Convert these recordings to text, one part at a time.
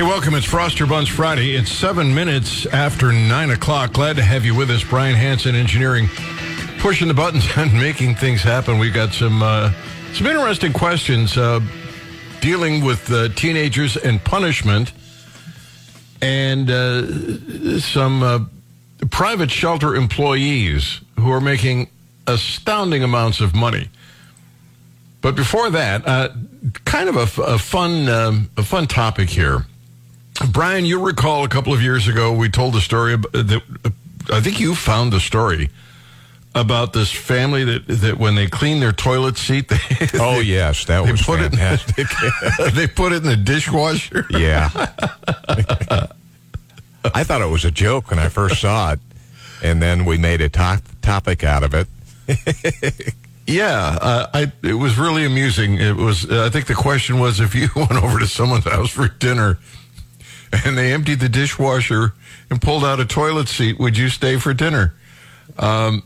Hey, welcome. It's Froster Buns Friday. It's seven minutes after nine o'clock. Glad to have you with us. Brian Hanson Engineering, pushing the buttons and making things happen. We've got some uh, some interesting questions uh, dealing with uh, teenagers and punishment, and uh, some uh, private shelter employees who are making astounding amounts of money. But before that, uh, kind of a, a fun um, a fun topic here. Brian, you recall a couple of years ago we told the story ab- uh, that uh, I think you found the story about this family that that when they clean their toilet seat, they, Oh yes, that they was put fantastic. it they put it in the dishwasher. yeah, I thought it was a joke when I first saw it, and then we made a to- topic out of it. Yeah, uh, I, it was really amusing. It was. Uh, I think the question was if you went over to someone's house for dinner, and they emptied the dishwasher and pulled out a toilet seat, would you stay for dinner? Um,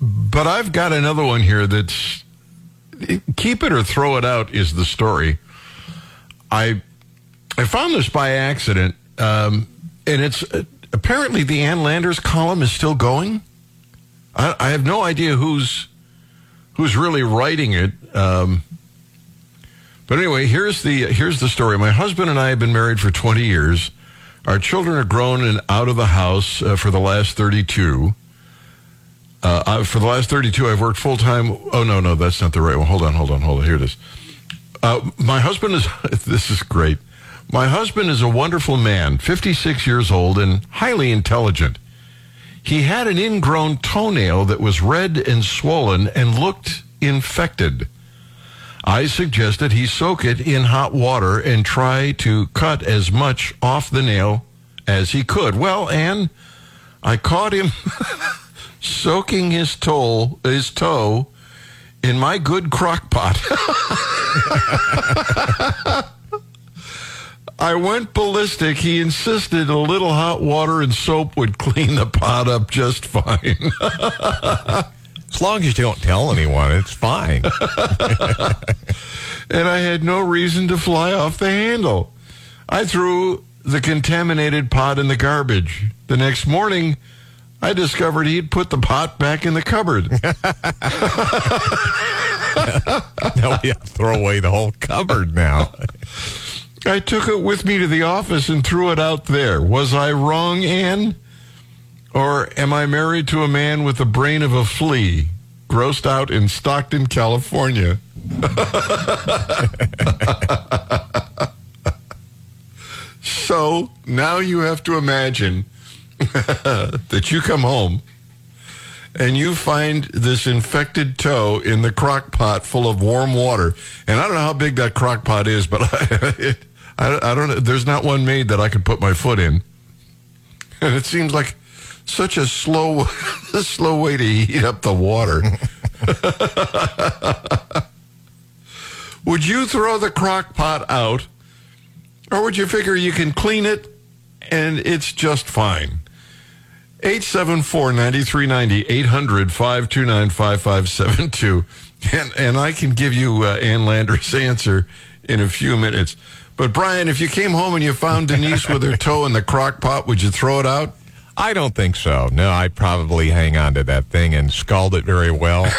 but I've got another one here that's keep it or throw it out is the story. I I found this by accident, um, and it's uh, apparently the Ann Landers column is still going. I, I have no idea who's who's really writing it. Um, but anyway, here's the here's the story. My husband and I have been married for 20 years. Our children are grown and out of the house uh, for the last 32. Uh, I, for the last 32, I've worked full time. Oh no, no, that's not the right one. Hold on, hold on, hold on. Here it is. Uh, my husband is. This is great. My husband is a wonderful man, 56 years old, and highly intelligent. He had an ingrown toenail that was red and swollen and looked infected. I suggested he soak it in hot water and try to cut as much off the nail as he could. Well, Ann, I caught him soaking his toe, his toe in my good crock pot. I went ballistic. He insisted a little hot water and soap would clean the pot up just fine. As long as you don't tell anyone, it's fine. and I had no reason to fly off the handle. I threw the contaminated pot in the garbage. The next morning, I discovered he'd put the pot back in the cupboard. now we have to throw away the whole cupboard now. I took it with me to the office and threw it out there. Was I wrong, Ann? Or am I married to a man with the brain of a flea, grossed out in Stockton, California? so now you have to imagine that you come home and you find this infected toe in the crock pot full of warm water. And I don't know how big that crock pot is, but I, I, I don't. There's not one made that I could put my foot in. And it seems like such a slow, slow way to heat up the water. would you throw the crock pot out, or would you figure you can clean it and it's just fine? 874-9390, 800-529-5572. And, and I can give you uh, Ann Lander's answer in a few minutes. But Brian, if you came home and you found Denise with her toe in the crock pot, would you throw it out? I don't think so. No, I'd probably hang on to that thing and scald it very well.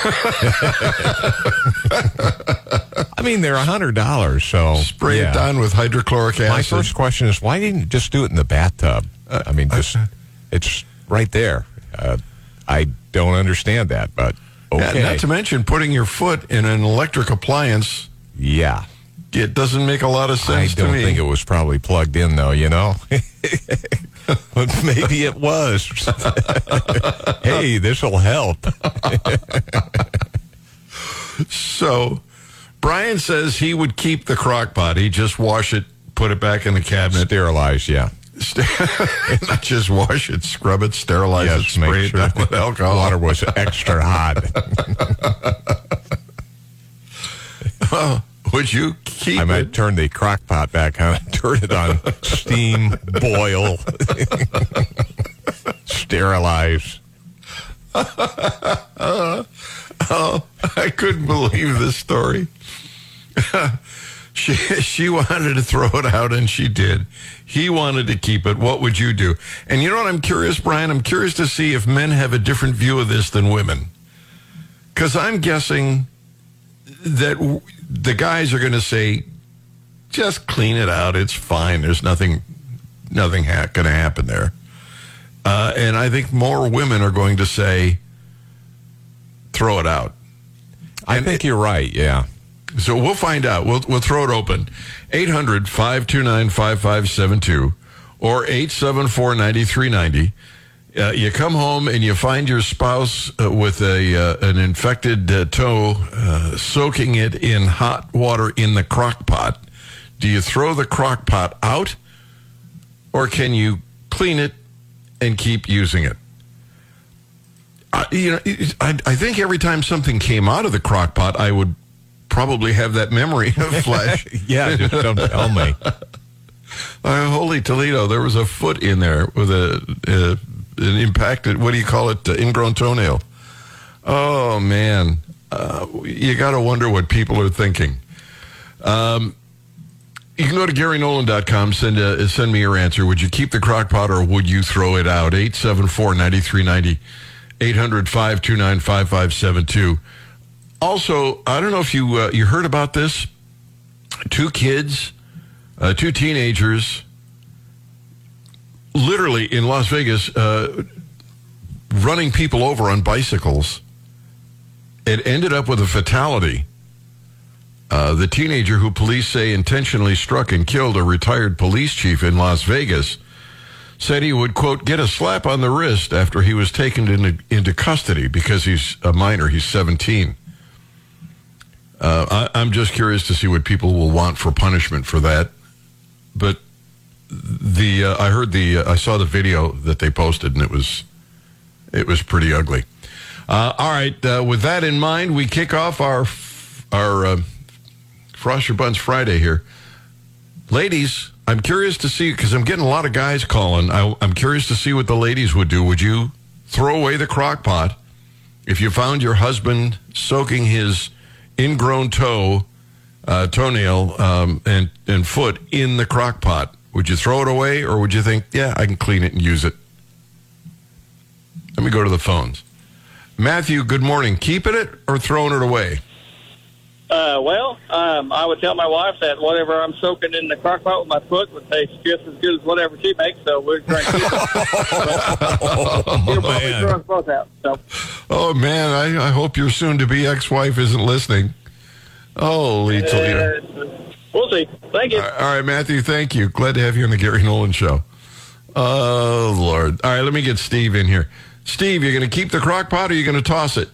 I mean, they're a hundred dollars, so Spray yeah. it down with hydrochloric acid. My first question is, why didn't you just do it in the bathtub? I mean, just it's right there. Uh, I don't understand that, but Yeah, okay. not to mention putting your foot in an electric appliance. yeah, It doesn't make a lot of sense to don't think it was probably plugged in, though. You know, but maybe it was. hey, this will help. So, Brian says he would keep the crock pot. He'd just wash it, put it back in the cabinet. Sterilize, yeah. Not just wash it, scrub it, sterilize it, Yes, spray make it sure down the with alcohol. water was extra hot. Would you keep I it? might turn the crock pot back on and turn it on steam, boil, sterilize. Oh, I couldn't believe this story. She she wanted to throw it out, and she did. He wanted to keep it. What would you do? And you know what? I'm curious, Brian. I'm curious to see if men have a different view of this than women, because I'm guessing that the guys are going to say, "Just clean it out. It's fine. There's nothing, nothing ha- going to happen there." Uh, and I think more women are going to say, "Throw it out." I think you're right. Yeah. So we'll find out. We'll, we'll throw it open. 800 529 5572 or 874 9390. Uh, you come home and you find your spouse uh, with a uh, an infected uh, toe, uh, soaking it in hot water in the crock pot. Do you throw the crock pot out or can you clean it and keep using it? I, you know, it- I, I think every time something came out of the crock pot, I would probably have that memory of flesh. Yeah. Just don't tell me. Uh, holy Toledo, there was a foot in there with a, uh, an impacted, what do you call it, uh, ingrown toenail. Oh, man. Uh, you got to wonder what people are thinking. Um, you can go to GaryNolan.com, send, uh, send me your answer. Would you keep the crock pot or would you throw it out? 874 9390, 800 529 5572. Also, I don't know if you, uh, you heard about this. Two kids uh, two teenagers literally in Las Vegas uh, running people over on bicycles. It ended up with a fatality. Uh, the teenager who police say intentionally struck and killed a retired police chief in Las Vegas said he would, quote, get a slap on the wrist after he was taken into, into custody because he's a minor. He's 17. Uh, I, I'm just curious to see what people will want for punishment for that. But the uh, I heard the uh, I saw the video that they posted and it was it was pretty ugly. Uh, all right, uh, with that in mind, we kick off our our uh, Frost Your Buns Friday here, ladies. I'm curious to see because I'm getting a lot of guys calling. I, I'm curious to see what the ladies would do. Would you throw away the crock pot if you found your husband soaking his ingrown toe, uh, toenail, um, and, and foot in the crock pot? Would you throw it away or would you think, yeah, I can clean it and use it? Let me go to the phones. Matthew, good morning. Keeping it or throwing it away? Uh, well, um, I would tell my wife that whatever I'm soaking in the crock pot with my foot would taste just as good as whatever she makes, so we're trying to Oh, You'll probably man. throw us both out. So, Oh, man, I, I hope your soon to be ex wife isn't listening. Holy Toledo. We'll see. Thank you. All right, Matthew, thank you. Glad to have you on the Gary Nolan show. Oh, Lord. All right, let me get Steve in here. Steve, you're going to keep the crock pot or are you going to toss it?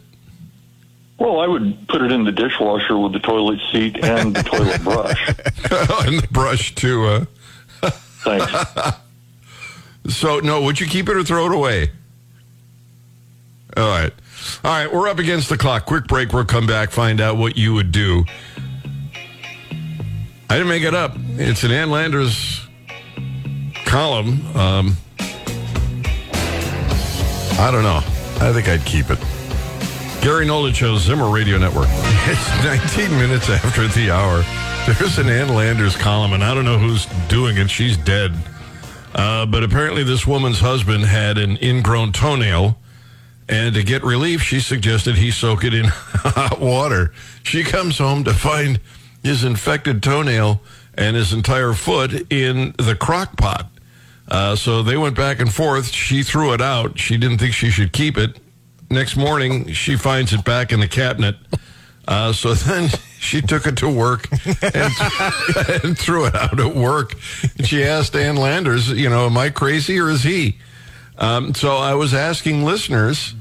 Well, I would put it in the dishwasher with the toilet seat and the toilet brush. and the brush, too. Uh. Thanks. So, no, would you keep it or throw it away? All right. All right, we're up against the clock. Quick break. We'll come back, find out what you would do. I didn't make it up. It's an Ann Landers column. Um, I don't know. I think I'd keep it. Gary Nolan Show, Zimmer Radio Network. It's 19 minutes after the hour. There's an Ann Landers column, and I don't know who's doing it. She's dead. Uh, but apparently, this woman's husband had an ingrown toenail, and to get relief, she suggested he soak it in hot water. She comes home to find his infected toenail and his entire foot in the crock pot. Uh, so they went back and forth. She threw it out. She didn't think she should keep it. Next morning, she finds it back in the cabinet. Uh, so then she took it to work and, and threw it out at work. She asked Ann Landers, you know, am I crazy or is he? Um, so I was asking listeners,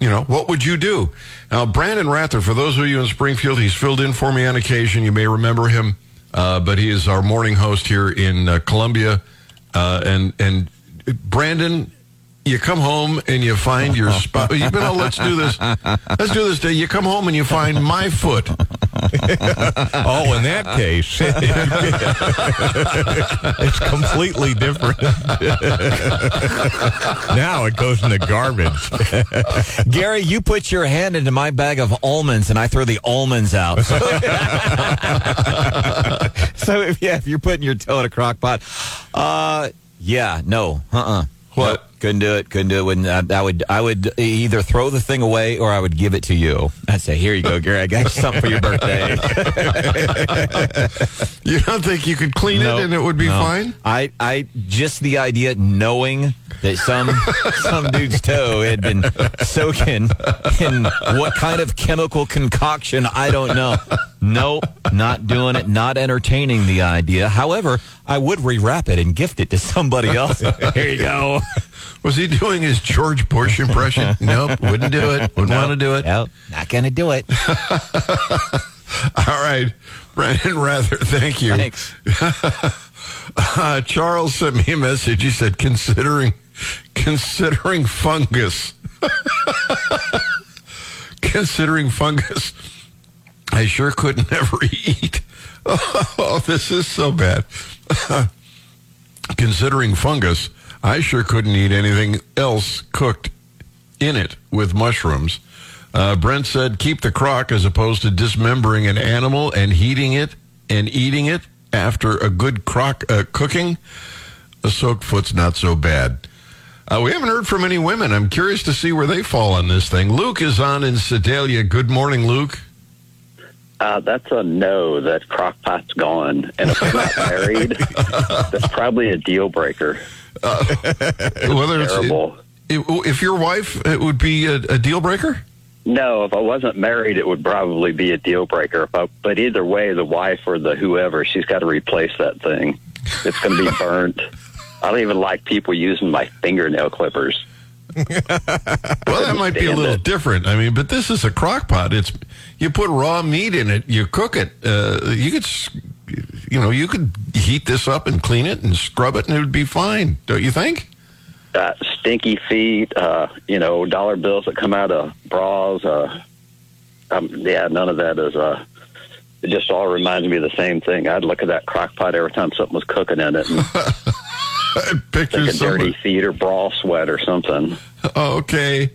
you know, what would you do? Now, Brandon Rather, for those of you in Springfield, he's filled in for me on occasion. You may remember him, uh, but he is our morning host here in uh, Columbia. Uh, and and Brandon, you come home and you find your spot. You know, let's do this. Let's do this day. You come home and you find my foot. Oh, in that case, it's completely different. now it goes in the garbage. Gary, you put your hand into my bag of almonds, and I throw the almonds out. so if, yeah, if you're putting your toe in a crock pot, uh, yeah, no, uh-uh. What? Nope, couldn't do it. Couldn't do it. Wouldn't, I, I would. I would either throw the thing away or I would give it to you. I'd say, "Here you go, Gary. I got you something for your birthday." You don't think you could clean No, it and it would be no. fine? I, I just the idea knowing that some some dude's toe had been soaking in what kind of chemical concoction I don't know. Nope, not doing it. Not entertaining the idea. However, I would rewrap it and gift it to somebody else. Here you go. Was he doing his George Bush impression? nope, wouldn't do it. Wouldn't want to do it. Nope, not gonna do it. All right, Brandon Rather, thank you. Thanks. Uh, Charles sent me a message. He said, considering considering fungus, considering fungus, I sure could never eat. Oh, this is so bad. considering fungus, I sure couldn't eat anything else cooked in it with mushrooms. Uh, Brent said, keep the crock as opposed to dismembering an animal and heating it and eating it after a good crock uh, cooking. A soaked foot's not so bad. Uh, we haven't heard from any women. I'm curious to see where they fall on this thing. Luke is on in Sedalia. Good morning, Luke. Uh, that's a no. That crockpot's gone. And if I'm not married, that's probably a deal breaker. Whether it's Terrible. if your wife, it would be a, a deal breaker. No, if I wasn't married, it would probably be a deal breaker. I, but either way, the wife or the whoever, she's got to replace that thing. It's going to be burnt. I don't even like people using my fingernail clippers. Well, that might be a little it. different. I mean, but this is a crock pot. It's you put raw meat in it, you cook it. Uh, you could, you know, you could heat this up and clean it and scrub it, and it would be fine. Don't you think? Uh, stinky feet, uh, you know, dollar bills that come out of bras. Uh, um, yeah, none of that is. Uh, it just all reminds me of the same thing. I'd look at that crock pot every time something was cooking in it and Picture like a dirty somebody. feet or bra sweat or something. Okay,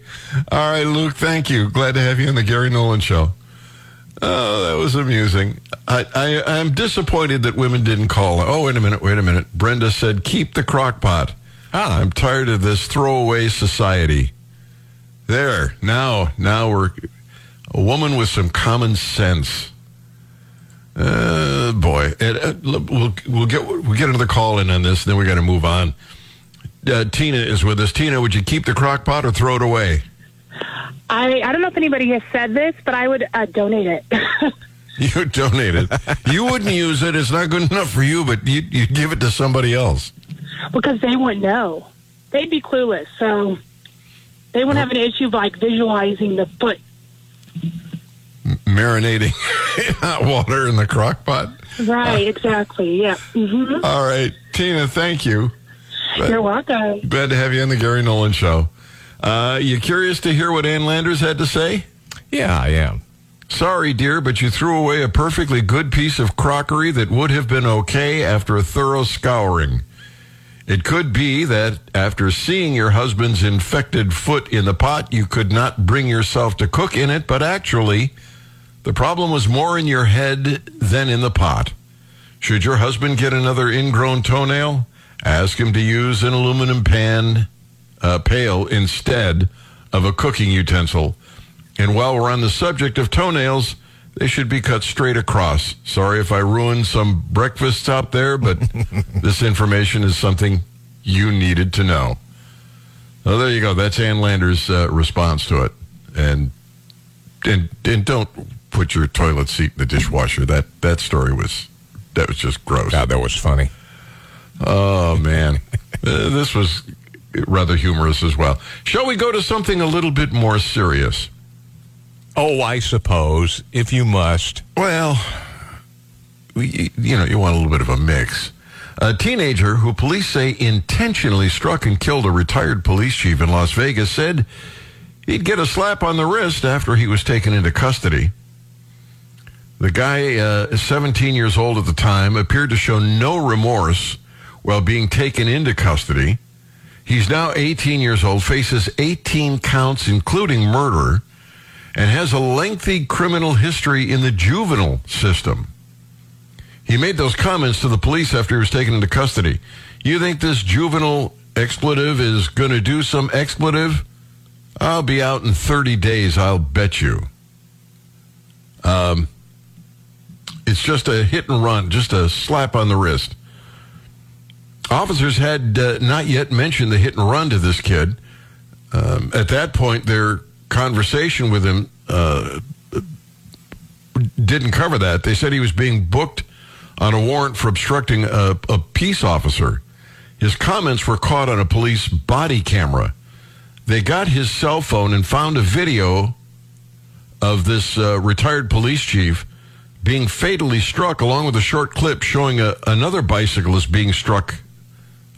all right, Luke. Thank you. Glad to have you on the Gary Nolan Show. Oh, that was amusing. I, I I'm disappointed that women didn't call. Oh, wait a minute, wait a minute. Brenda said, "Keep the crock pot." Ah. I'm tired of this throwaway society. There, now, now we're a woman with some common sense. Uh, boy, and, uh, we'll we'll get we'll get another call in on this. Then we got to move on. Uh, Tina is with us. Tina, would you keep the crock pot or throw it away? I, I don't know if anybody has said this, but I would uh, donate it. You donate it. you wouldn't use it. It's not good enough for you, but you you give it to somebody else. because they wouldn't know. They'd be clueless. So they wouldn't have an issue of like visualizing the foot. Marinating in hot water in the crock pot. Right, exactly. Yeah. hmm All right, Tina. Thank you. You're welcome. Glad to have you on the Gary Nolan Show. Uh, you curious to hear what Ann Landers had to say? Yeah, I am. Sorry, dear, but you threw away a perfectly good piece of crockery that would have been okay after a thorough scouring. It could be that after seeing your husband's infected foot in the pot, you could not bring yourself to cook in it, but actually, the problem was more in your head than in the pot. Should your husband get another ingrown toenail, ask him to use an aluminum pan uh, pail instead of a cooking utensil. And while we're on the subject of toenails, they should be cut straight across. Sorry if I ruined some breakfasts out there, but this information is something you needed to know. Oh, there you go. That's Ann Lander's uh, response to it. And, and and don't put your toilet seat in the dishwasher. That that story was that was just gross. God, that was funny. Oh man, Uh, this was rather humorous as well. Shall we go to something a little bit more serious? Oh, I suppose if you must. Well, we, you know, you want a little bit of a mix. A teenager who police say intentionally struck and killed a retired police chief in Las Vegas said he'd get a slap on the wrist after he was taken into custody. The guy, uh, 17 years old at the time, appeared to show no remorse while being taken into custody. He's now 18 years old, faces 18 counts, including murder, and has a lengthy criminal history in the juvenile system. He made those comments to the police after he was taken into custody. You think this juvenile expletive is going to do some expletive? I'll be out in 30 days, I'll bet you. Um, it's just a hit and run, just a slap on the wrist. Officers had uh, not yet mentioned the hit and run to this kid. Um, at that point, their conversation with him uh, didn't cover that. They said he was being booked on a warrant for obstructing a, a peace officer. His comments were caught on a police body camera. They got his cell phone and found a video of this uh, retired police chief being fatally struck, along with a short clip showing a, another bicyclist being struck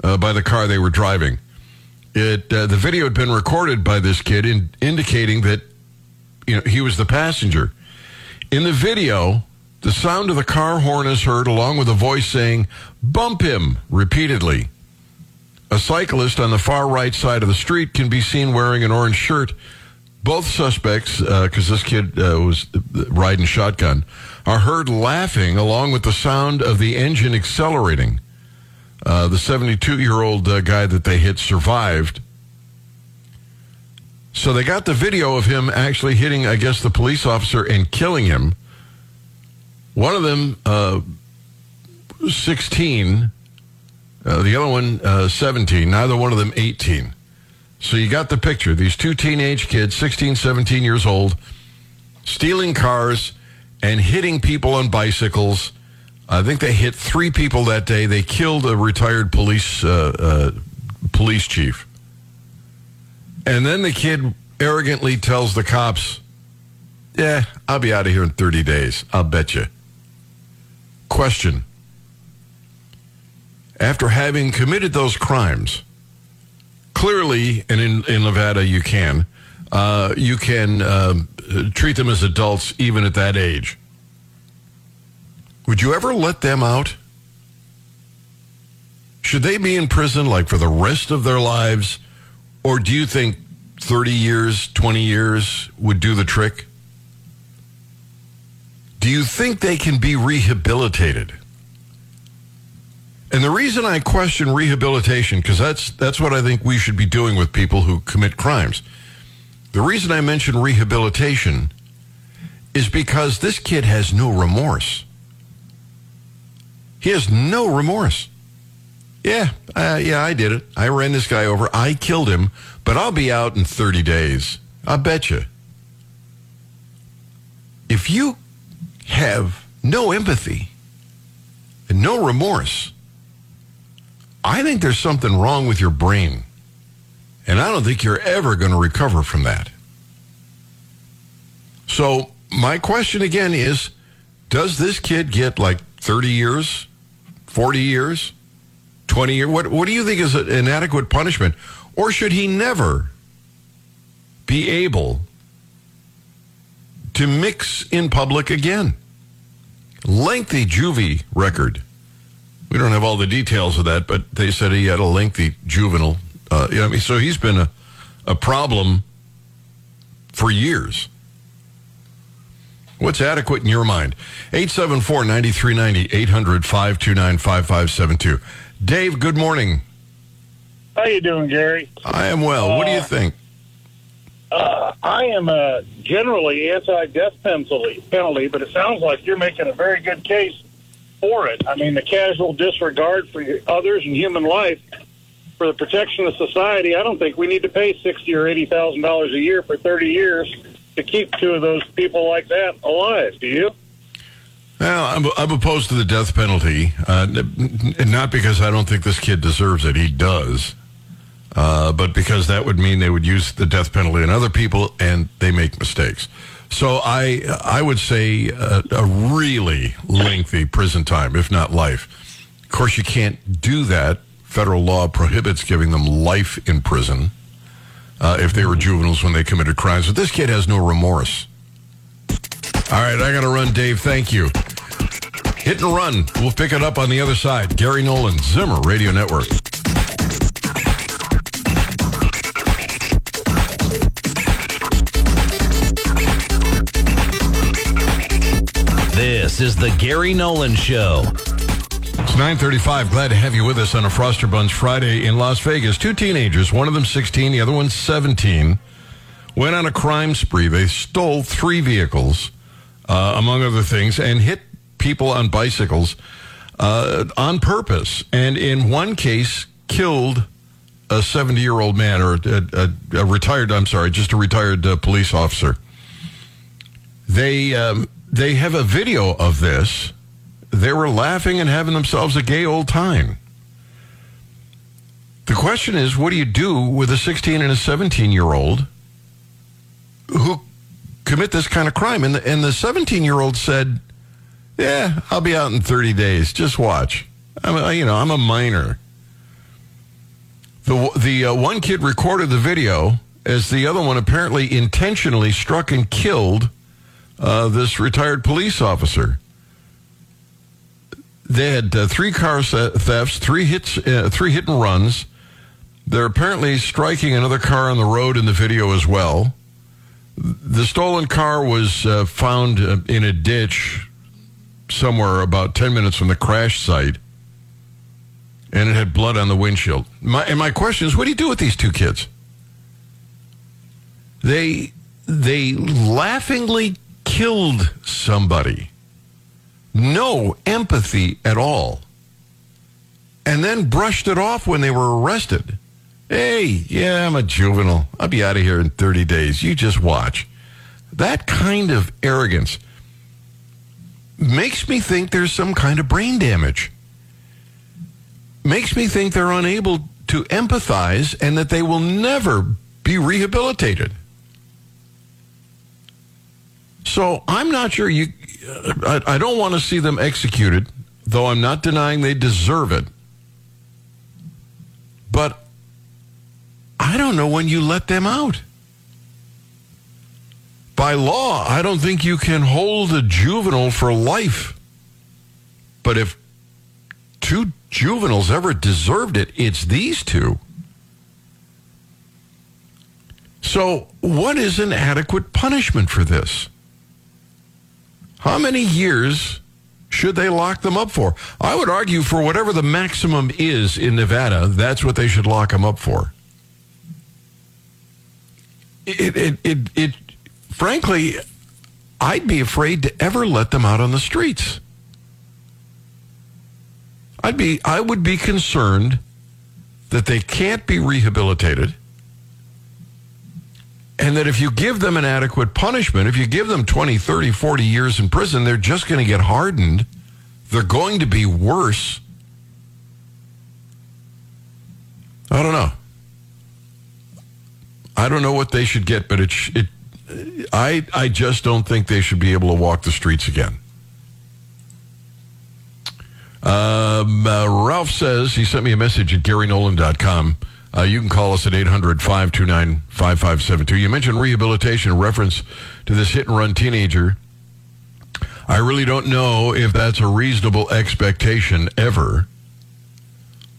uh, by the car they were driving. It uh, the video had been recorded by this kid, in, indicating that you know he was the passenger. In the video, the sound of the car horn is heard, along with a voice saying "Bump him" repeatedly. A cyclist on the far right side of the street can be seen wearing an orange shirt. Both suspects, because uh, this kid uh, was riding shotgun, are heard laughing along with the sound of the engine accelerating. Uh, the 72 year old uh, guy that they hit survived. So they got the video of him actually hitting, I guess, the police officer and killing him. One of them, uh, 16, uh, the other one, uh, 17, neither one of them 18. So you got the picture. These two teenage kids, 16, 17 years old, stealing cars and hitting people on bicycles I think they hit three people that day. They killed a retired police uh, uh, police chief, and then the kid arrogantly tells the cops, "Yeah, I'll be out of here in 30 days. I'll bet you." Question: After having committed those crimes, clearly, and in, in Nevada you can, uh, you can um, treat them as adults even at that age. Would you ever let them out? Should they be in prison like for the rest of their lives? Or do you think 30 years, 20 years would do the trick? Do you think they can be rehabilitated? And the reason I question rehabilitation, because that's, that's what I think we should be doing with people who commit crimes. The reason I mention rehabilitation is because this kid has no remorse. He has no remorse. Yeah, uh, yeah, I did it. I ran this guy over. I killed him, but I'll be out in 30 days. I bet you. If you have no empathy and no remorse, I think there's something wrong with your brain. And I don't think you're ever going to recover from that. So, my question again is Does this kid get like 30 years 40 years, 20 years? What, what do you think is an adequate punishment? Or should he never be able to mix in public again? Lengthy juvie record. We don't have all the details of that, but they said he had a lengthy juvenile. Uh, you know, so he's been a, a problem for years. What's adequate in your mind? 874 9390 800 529 5572. Dave, good morning. How you doing, Gary? I am well. Uh, what do you think? Uh, I am uh, generally anti-death penalty, penalty, but it sounds like you're making a very good case for it. I mean, the casual disregard for others and human life for the protection of society. I don't think we need to pay sixty or eighty thousand dollars a year for thirty years to keep two of those people like that alive. Do you? Well, I'm, I'm opposed to the death penalty, uh, not because I don't think this kid deserves it. He does. Uh, but because that would mean they would use the death penalty on other people and they make mistakes. So I I would say a, a really lengthy prison time, if not life. Of course, you can't do that. Federal law prohibits giving them life in prison uh, if they were juveniles when they committed crimes. But this kid has no remorse. All right, I got to run, Dave. Thank you. Hit and run. We'll pick it up on the other side. Gary Nolan, Zimmer Radio Network. This is the Gary Nolan Show. It's 935. Glad to have you with us on a Froster Buns Friday in Las Vegas. Two teenagers, one of them 16, the other one 17, went on a crime spree. They stole three vehicles, uh, among other things, and hit people on bicycles uh, on purpose. And in one case, killed a 70 year old man or a, a, a, retired, I'm sorry, just a retired uh, police officer. They, um, they have a video of this. They were laughing and having themselves a gay old time. The question is, what do you do with a 16 and a 17 year old who commit this kind of crime? And the, and the 17 year old said, "Yeah, I'll be out in 30 days. Just watch. I'm a, you know I'm a minor." The the uh, one kid recorded the video as the other one apparently intentionally struck and killed uh, this retired police officer. They had uh, three car thefts, three hits, uh, three hit and runs. They're apparently striking another car on the road in the video as well. The stolen car was uh, found uh, in a ditch somewhere about 10 minutes from the crash site, and it had blood on the windshield. My, and my question is what do you do with these two kids? They, they laughingly killed somebody. No empathy at all. And then brushed it off when they were arrested. Hey, yeah, I'm a juvenile. I'll be out of here in 30 days. You just watch. That kind of arrogance makes me think there's some kind of brain damage. Makes me think they're unable to empathize and that they will never be rehabilitated. So I'm not sure you. Uh, I, I don't want to see them executed, though I'm not denying they deserve it. But I don't know when you let them out. By law, I don't think you can hold a juvenile for life. But if two juveniles ever deserved it, it's these two. So, what is an adequate punishment for this? How many years should they lock them up for? I would argue for whatever the maximum is in Nevada, that's what they should lock them up for. It, it, it, it, frankly, I'd be afraid to ever let them out on the streets. I'd be, I would be concerned that they can't be rehabilitated and that if you give them an adequate punishment, if you give them 20, 30, 40 years in prison, they're just going to get hardened. They're going to be worse. I don't know. I don't know what they should get, but it, it I, I just don't think they should be able to walk the streets again. Um, uh, Ralph says he sent me a message at GaryNolan.com. Uh, you can call us at 800 529 5572. You mentioned rehabilitation reference to this hit and run teenager. I really don't know if that's a reasonable expectation ever.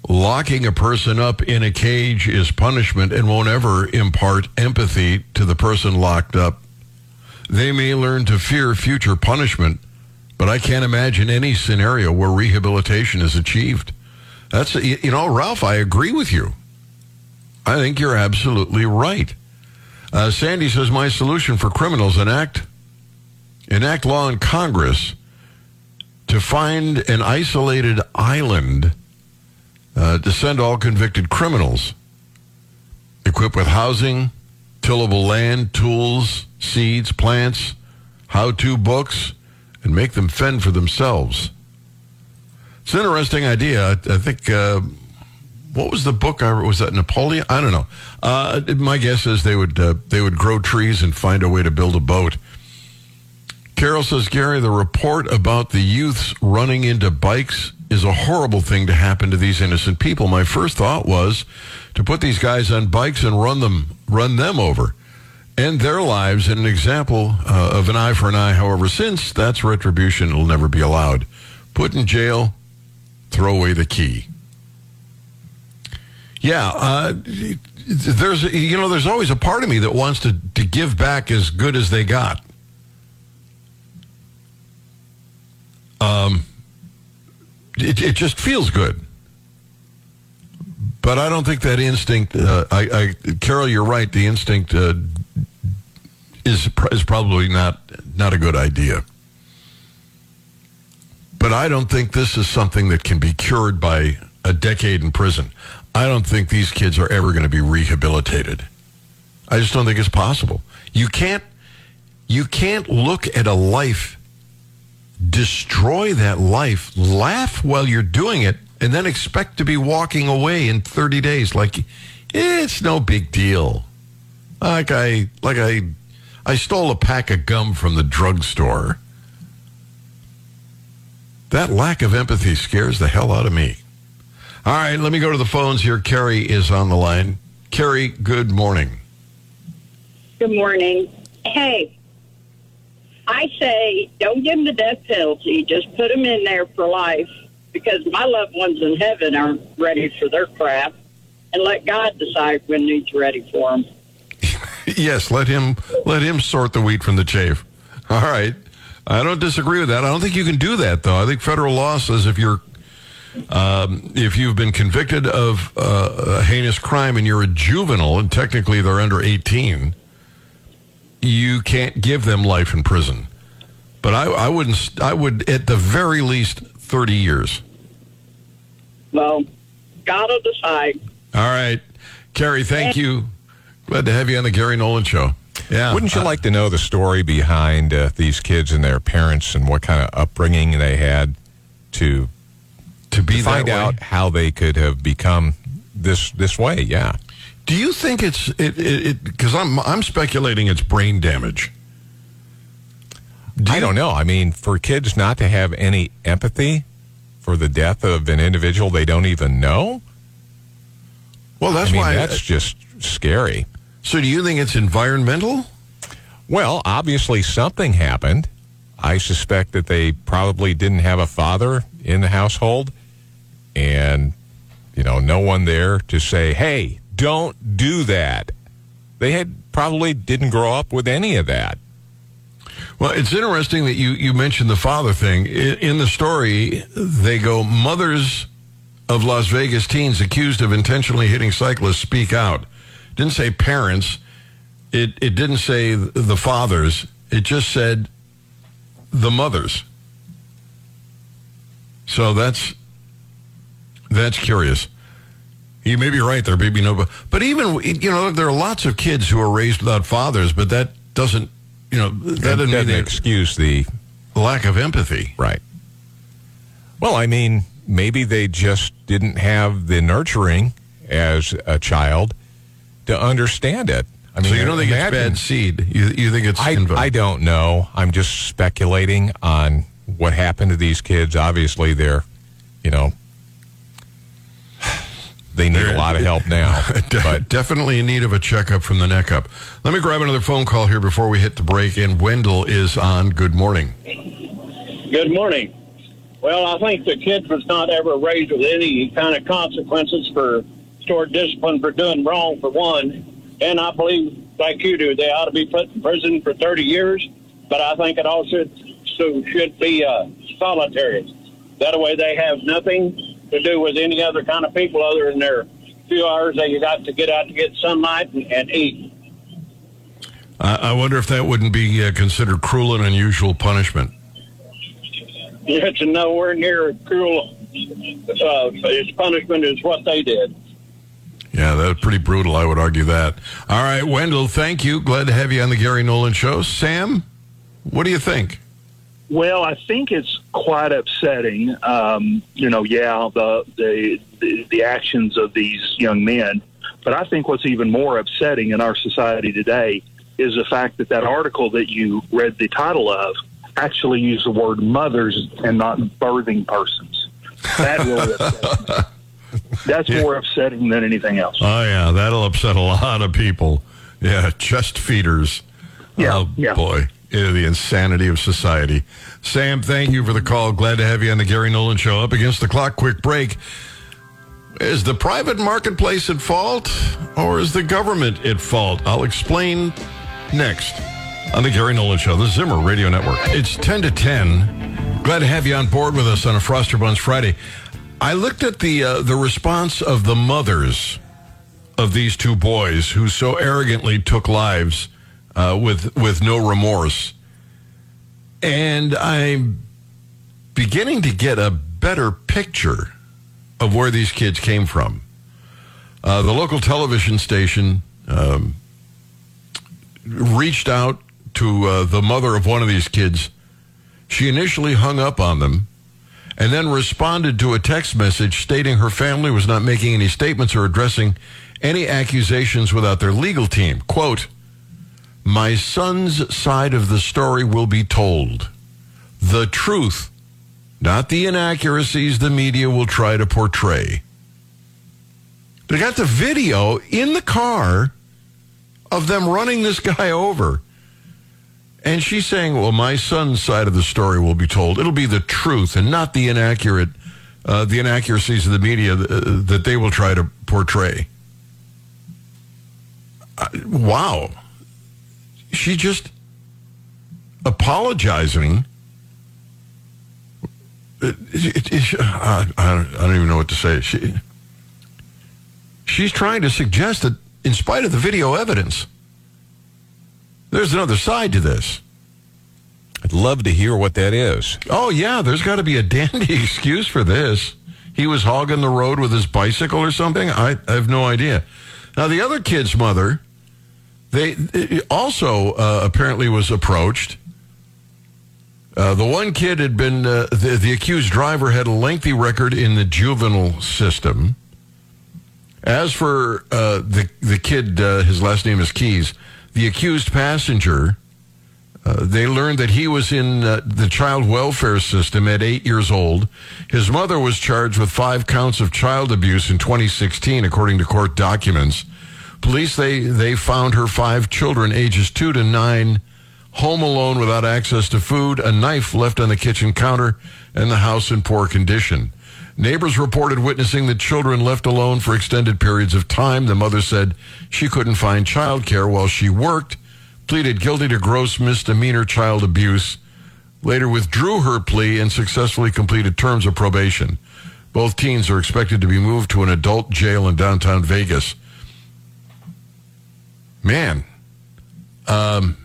Locking a person up in a cage is punishment and won't ever impart empathy to the person locked up. They may learn to fear future punishment, but I can't imagine any scenario where rehabilitation is achieved. That's, you know, Ralph, I agree with you. I think you're absolutely right. Uh, Sandy says my solution for criminals enact enact law in Congress to find an isolated island uh, to send all convicted criminals, equipped with housing, tillable land, tools, seeds, plants, how-to books, and make them fend for themselves. It's an interesting idea. I, think. Uh, what was the book I was that Napoleon? I don't know. Uh, my guess is they would uh, they would grow trees and find a way to build a boat. Carol says, Gary, the report about the youths running into bikes is a horrible thing to happen to these innocent people. My first thought was to put these guys on bikes and run them run them over, end their lives. in an example uh, of an eye for an eye. However, since that's retribution, it'll never be allowed. Put in jail, throw away the key. Yeah, uh, there's you know there's always a part of me that wants to to give back as good as they got. Um, it, it just feels good. But I don't think that instinct. Uh, I, I, Carol, you're right. The instinct uh, is is probably not not a good idea. But I don't think this is something that can be cured by a decade in prison. I don't think these kids are ever going to be rehabilitated. I just don't think it's possible. You can't you can't look at a life destroy that life, laugh while you're doing it, and then expect to be walking away in 30 days like it's no big deal. Like I like I I stole a pack of gum from the drugstore. That lack of empathy scares the hell out of me. All right, let me go to the phones here. Carrie is on the line. Carrie, good morning. Good morning. Hey, I say don't give them the death penalty. Just put them in there for life because my loved ones in heaven aren't ready for their crap. And let God decide when He's ready for them. yes, let him let him sort the wheat from the chaff. All right. I don't disagree with that. I don't think you can do that though. I think federal law says if you're um, if you've been convicted of uh, a heinous crime and you're a juvenile and technically they're under 18, you can't give them life in prison. But I, I wouldn't. I would at the very least 30 years. Well, God will decide. All right, Carrie. Thank you. Glad to have you on the Gary Nolan Show. Yeah. Wouldn't you like to know the story behind uh, these kids and their parents and what kind of upbringing they had to to be to find out how they could have become this this way? Yeah. Do you think it's it? it Because I'm I'm speculating it's brain damage. I don't know. I mean, for kids not to have any empathy for the death of an individual they don't even know. Well, that's I mean, why that's just scary. So, do you think it's environmental? Well, obviously something happened. I suspect that they probably didn't have a father in the household and you know, no one there to say, "Hey, don't do that." They had probably didn't grow up with any of that. Well, it's interesting that you, you mentioned the father thing. In, in the story, they go, mothers of Las Vegas teens accused of intentionally hitting cyclists speak out. Didn't say parents. It, it didn't say the fathers. It just said the mothers. So that's that's curious. You may be right. There may be no, but even you know there are lots of kids who are raised without fathers, but that doesn't you know that doesn't doesn't excuse the lack of empathy. Right. Well, I mean, maybe they just didn't have the nurturing as a child to understand it. I mean, so you don't think imagine- it's bad seed? You, you think it's I, inv- I don't know. I'm just speculating on what happened to these kids. Obviously, they're, you know, they need a lot of help now. De- But definitely in need of a checkup from the neck up. Let me grab another phone call here before we hit the break. And Wendell is on. Good morning. Good morning. Well, I think the kid was not ever raised with any kind of consequences for stored discipline for doing wrong, for one. And I believe, like you do, they ought to be put in prison for 30 years. But I think it also so should be uh, solitary. That way they have nothing to do with any other kind of people other than their few hours that you got to get out to get sunlight and, and eat. I, I wonder if that wouldn't be uh, considered cruel and unusual punishment. It's nowhere near cruel. Uh, its punishment is what they did. Yeah, that's pretty brutal. I would argue that. All right, Wendell, thank you. Glad to have you on the Gary Nolan Show. Sam, what do you think? Well, I think it's quite upsetting. Um, you know, yeah, the, the the the actions of these young men, but I think what's even more upsetting in our society today is the fact that that article that you read the title of actually used the word mothers and not birthing persons. That really upsets me. That's more upsetting than anything else. Oh yeah, that'll upset a lot of people. Yeah, chest feeders. Yeah, oh yeah. boy, The insanity of society. Sam, thank you for the call. Glad to have you on the Gary Nolan Show. Up against the clock. Quick break. Is the private marketplace at fault, or is the government at fault? I'll explain next on the Gary Nolan Show, the Zimmer Radio Network. It's ten to ten. Glad to have you on board with us on a Froster Buns Friday. I looked at the uh, the response of the mothers of these two boys who so arrogantly took lives uh, with with no remorse, and I'm beginning to get a better picture of where these kids came from. Uh, the local television station um, reached out to uh, the mother of one of these kids. She initially hung up on them and then responded to a text message stating her family was not making any statements or addressing any accusations without their legal team. Quote, My son's side of the story will be told. The truth, not the inaccuracies the media will try to portray. They got the video in the car of them running this guy over. And she's saying, well, my son's side of the story will be told. It'll be the truth and not the inaccurate, uh, the inaccuracies of the media uh, that they will try to portray. Uh, wow. She just apologizing. It, it, it, uh, I, I, don't, I don't even know what to say. She, she's trying to suggest that, in spite of the video evidence, there's another side to this. I'd love to hear what that is. Oh, yeah, there's got to be a dandy excuse for this. He was hogging the road with his bicycle or something. I, I have no idea. Now, the other kid's mother, they also uh, apparently was approached. Uh, the one kid had been, uh, the, the accused driver had a lengthy record in the juvenile system. As for uh, the, the kid, uh, his last name is Keys, the accused passenger, uh, they learned that he was in uh, the child welfare system at eight years old. His mother was charged with five counts of child abuse in 2016, according to court documents. Police they they found her five children, ages two to nine, home alone without access to food, a knife left on the kitchen counter, and the house in poor condition. Neighbors reported witnessing the children left alone for extended periods of time. The mother said she couldn't find childcare while she worked pleaded guilty to gross misdemeanor child abuse, later withdrew her plea and successfully completed terms of probation. Both teens are expected to be moved to an adult jail in downtown Vegas. Man, um,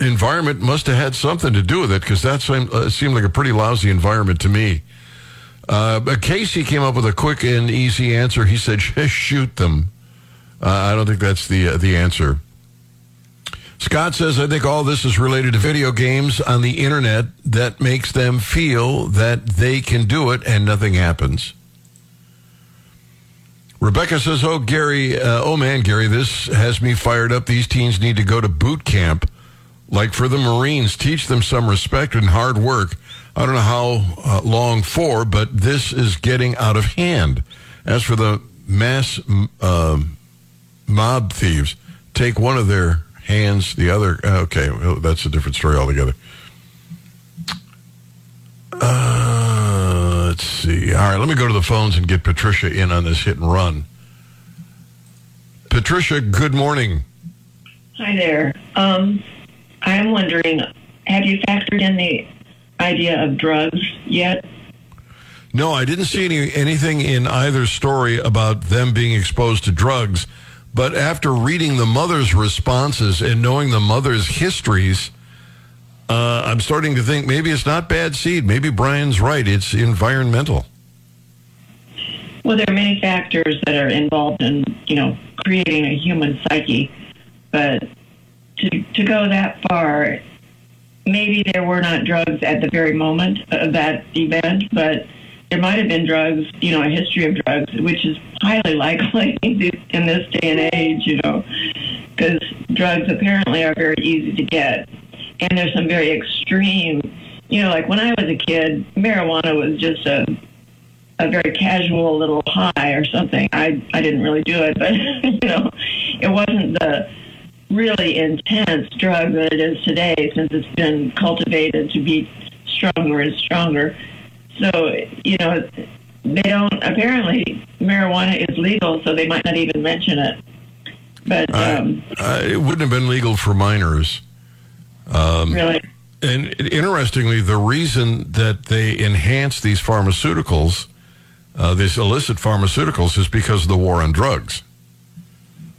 environment must have had something to do with it because that seemed, uh, seemed like a pretty lousy environment to me. Uh, but Casey came up with a quick and easy answer. He said, "Just shoot them." Uh, I don't think that's the uh, the answer. Scott says, I think all this is related to video games on the internet that makes them feel that they can do it and nothing happens. Rebecca says, Oh, Gary, uh, oh man, Gary, this has me fired up. These teens need to go to boot camp. Like for the Marines, teach them some respect and hard work. I don't know how uh, long for, but this is getting out of hand. As for the mass uh, mob thieves, take one of their hands, the other. Okay, well, that's a different story altogether. Uh, let's see. All right, let me go to the phones and get Patricia in on this hit and run. Patricia, good morning. Hi there. Um, I'm wondering, have you factored in the idea of drugs yet? No, I didn't see any anything in either story about them being exposed to drugs. But after reading the mother's responses and knowing the mother's histories, uh, I'm starting to think maybe it's not bad seed. Maybe Brian's right. It's environmental. Well, there are many factors that are involved in, you know, creating a human psyche. But to, to go that far, maybe there were not drugs at the very moment of that event, but there might have been drugs, you know, a history of drugs, which is highly likely in this day and age, you know, because drugs apparently are very easy to get. And there's some very extreme, you know, like when I was a kid, marijuana was just a a very casual little high or something. I I didn't really do it, but you know, it wasn't the really intense drug that it is today since it's been cultivated to be stronger and stronger. So, you know, they don't apparently marijuana is legal, so they might not even mention it. But um, Uh, it wouldn't have been legal for minors. Um, really, And interestingly, the reason that they enhance these pharmaceuticals, uh, these illicit pharmaceuticals, is because of the war on drugs.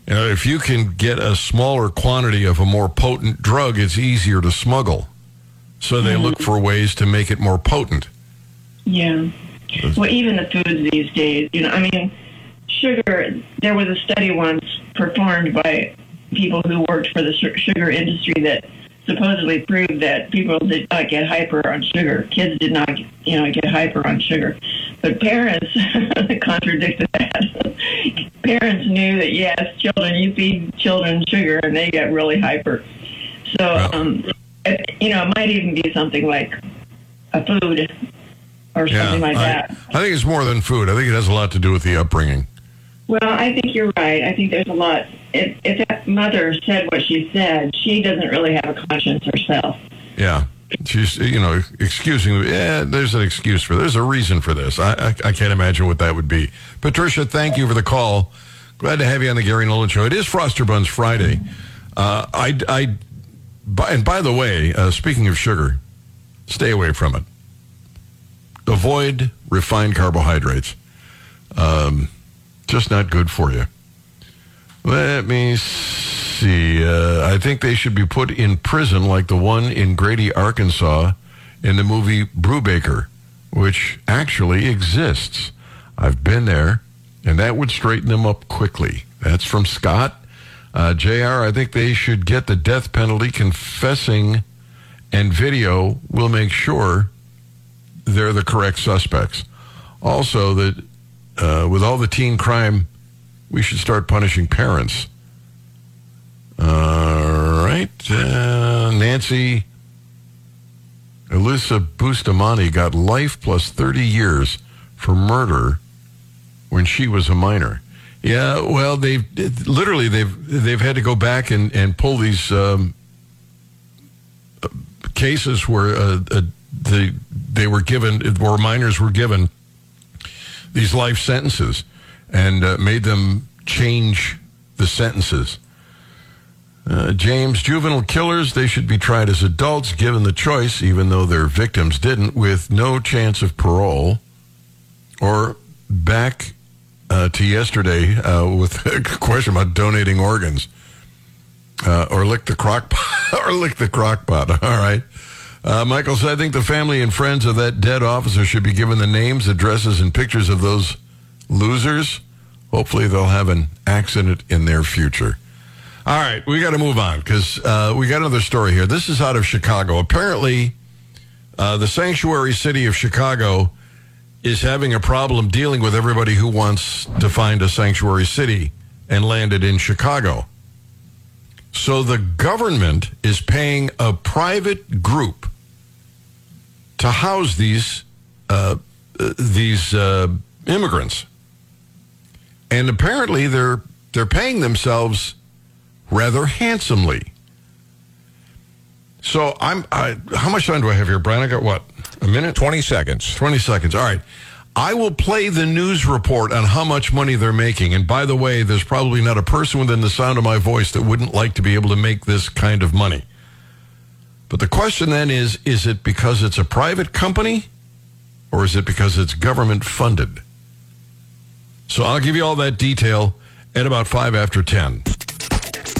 You know, if you can get a smaller quantity of a more potent drug, it's easier to smuggle. So they look for ways to make it more potent. yeah. Well, even the foods these days, you know, I mean, sugar. There was a study once performed by people who worked for the sugar industry that supposedly proved that people did not get hyper on sugar. Kids did not, you know, get hyper on sugar. But parents contradicted that. parents knew that yes, children, you feed children sugar and they get really hyper. So, um, it, you know, it might even be something like a food or something like I, that. I think it's more than food. I think it has a lot to do with the upbringing. Well, I think you're right. I think there's a lot. If, that mother said what she said, she doesn't really have a conscience herself. Yeah. She's, you know, excusing, yeah, there's an excuse for. There's a reason for this. I, I, I can't imagine what that would be. Patricia, thank you for the call. Glad to have you on the Gary Nolan Show. It is Froster Buns Friday. Uh, I, I, by, and by the way, uh, speaking of sugar, stay away from it. Avoid refined carbohydrates. Um, just not good for you. Let me see. Uh, I think they should be put in prison like the one in Grady, Arkansas, in the movie Brubaker, which actually exists. I've been there, and that would straighten them up quickly. That's from Scott. Uh, JR, I think they should get the death penalty. Confessing and video will make sure they're the correct suspects. Also, that uh, with all the teen crime, we should start punishing parents. All right. Uh, Nancy Elisa Bustamante got life plus 30 years for murder when she was a minor. Yeah, well, they've literally they've they've had to go back and, and pull these um, cases where uh, uh, the they were given where minors were given these life sentences and uh, made them change the sentences. Uh, James, juvenile killers, they should be tried as adults given the choice, even though their victims didn't, with no chance of parole. Or back uh, to yesterday uh, with a question about donating organs. Uh, or lick the crock pot. or lick the crock pot. All right. Uh, Michael said, I think the family and friends of that dead officer should be given the names, addresses, and pictures of those losers. Hopefully, they'll have an accident in their future. All right, we got to move on because uh, we got another story here. This is out of Chicago. Apparently, uh, the sanctuary city of Chicago is having a problem dealing with everybody who wants to find a sanctuary city and land it in Chicago. So the government is paying a private group to house these uh, uh, these uh, immigrants, and apparently they're they're paying themselves rather handsomely. So I'm. I, how much time do I have here, Brian? I got what? A minute? Twenty seconds. Twenty seconds. All right. I will play the news report on how much money they're making. And by the way, there's probably not a person within the sound of my voice that wouldn't like to be able to make this kind of money. But the question then is is it because it's a private company or is it because it's government funded? So I'll give you all that detail at about 5 after 10.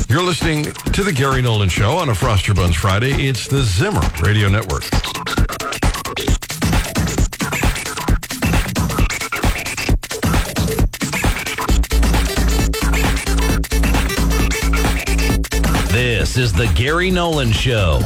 You're listening to The Gary Nolan Show on a Froster Buns Friday. It's the Zimmer Radio Network. This is the Gary Nolan Show.